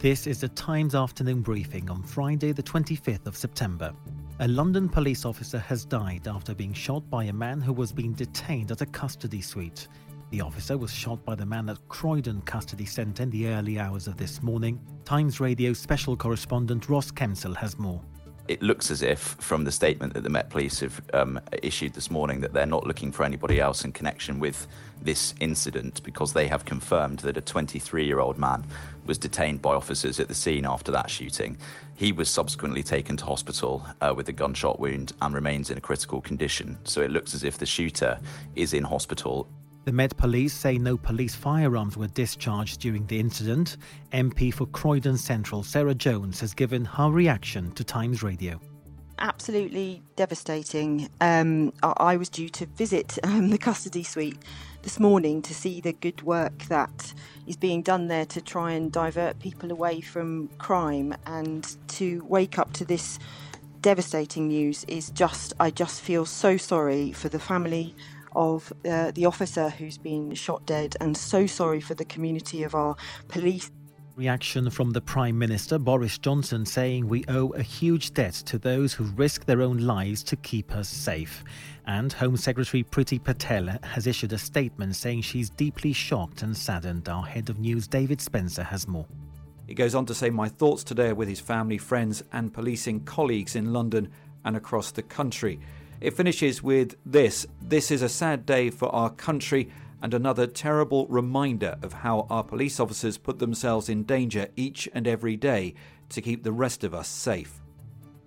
This is the Times afternoon briefing on Friday, the 25th of September. A London police officer has died after being shot by a man who was being detained at a custody suite. The officer was shot by the man at Croydon Custody Centre in the early hours of this morning. Times Radio special correspondent Ross Kempsell has more it looks as if, from the statement that the Met Police have um, issued this morning, that they're not looking for anybody else in connection with this incident because they have confirmed that a 23 year old man was detained by officers at the scene after that shooting. He was subsequently taken to hospital uh, with a gunshot wound and remains in a critical condition. So it looks as if the shooter is in hospital the Met Police say no police firearms were discharged during the incident. MP for Croydon Central, Sarah Jones, has given her reaction to Times Radio absolutely devastating. Um, I was due to visit um, the custody suite this morning to see the good work that is being done there to try and divert people away from crime and to wake up to this devastating news is just, I just feel so sorry for the family of uh, the officer who's been shot dead, and so sorry for the community of our police. Reaction from the Prime Minister Boris Johnson saying we owe a huge debt to those who risk their own lives to keep us safe. And Home Secretary Priti Patel has issued a statement saying she's deeply shocked and saddened. Our head of news, David Spencer, has more. He goes on to say, My thoughts today are with his family, friends, and policing colleagues in London and across the country. It finishes with this This is a sad day for our country and another terrible reminder of how our police officers put themselves in danger each and every day to keep the rest of us safe.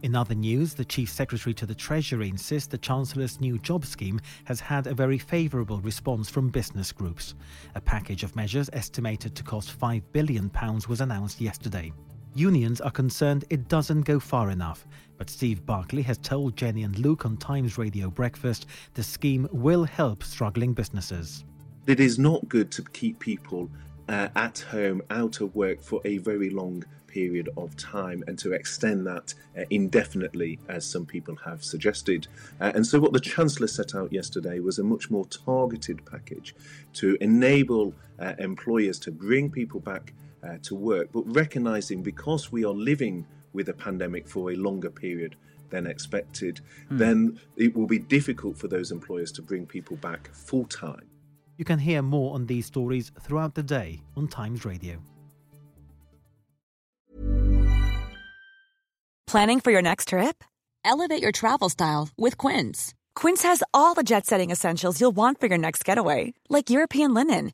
In other news, the Chief Secretary to the Treasury insists the Chancellor's new job scheme has had a very favourable response from business groups. A package of measures estimated to cost £5 billion was announced yesterday. Unions are concerned it doesn't go far enough, but Steve Barclay has told Jenny and Luke on Times Radio Breakfast the scheme will help struggling businesses. It is not good to keep people uh, at home, out of work for a very long period of time and to extend that uh, indefinitely, as some people have suggested. Uh, and so, what the Chancellor set out yesterday was a much more targeted package to enable uh, employers to bring people back uh, to work, but recognizing because we are living with a pandemic for a longer period than expected, hmm. then it will be difficult for those employers to bring people back full time. You can hear more on these stories throughout the day on Times Radio. Planning for your next trip? Elevate your travel style with Quince. Quince has all the jet setting essentials you'll want for your next getaway, like European linen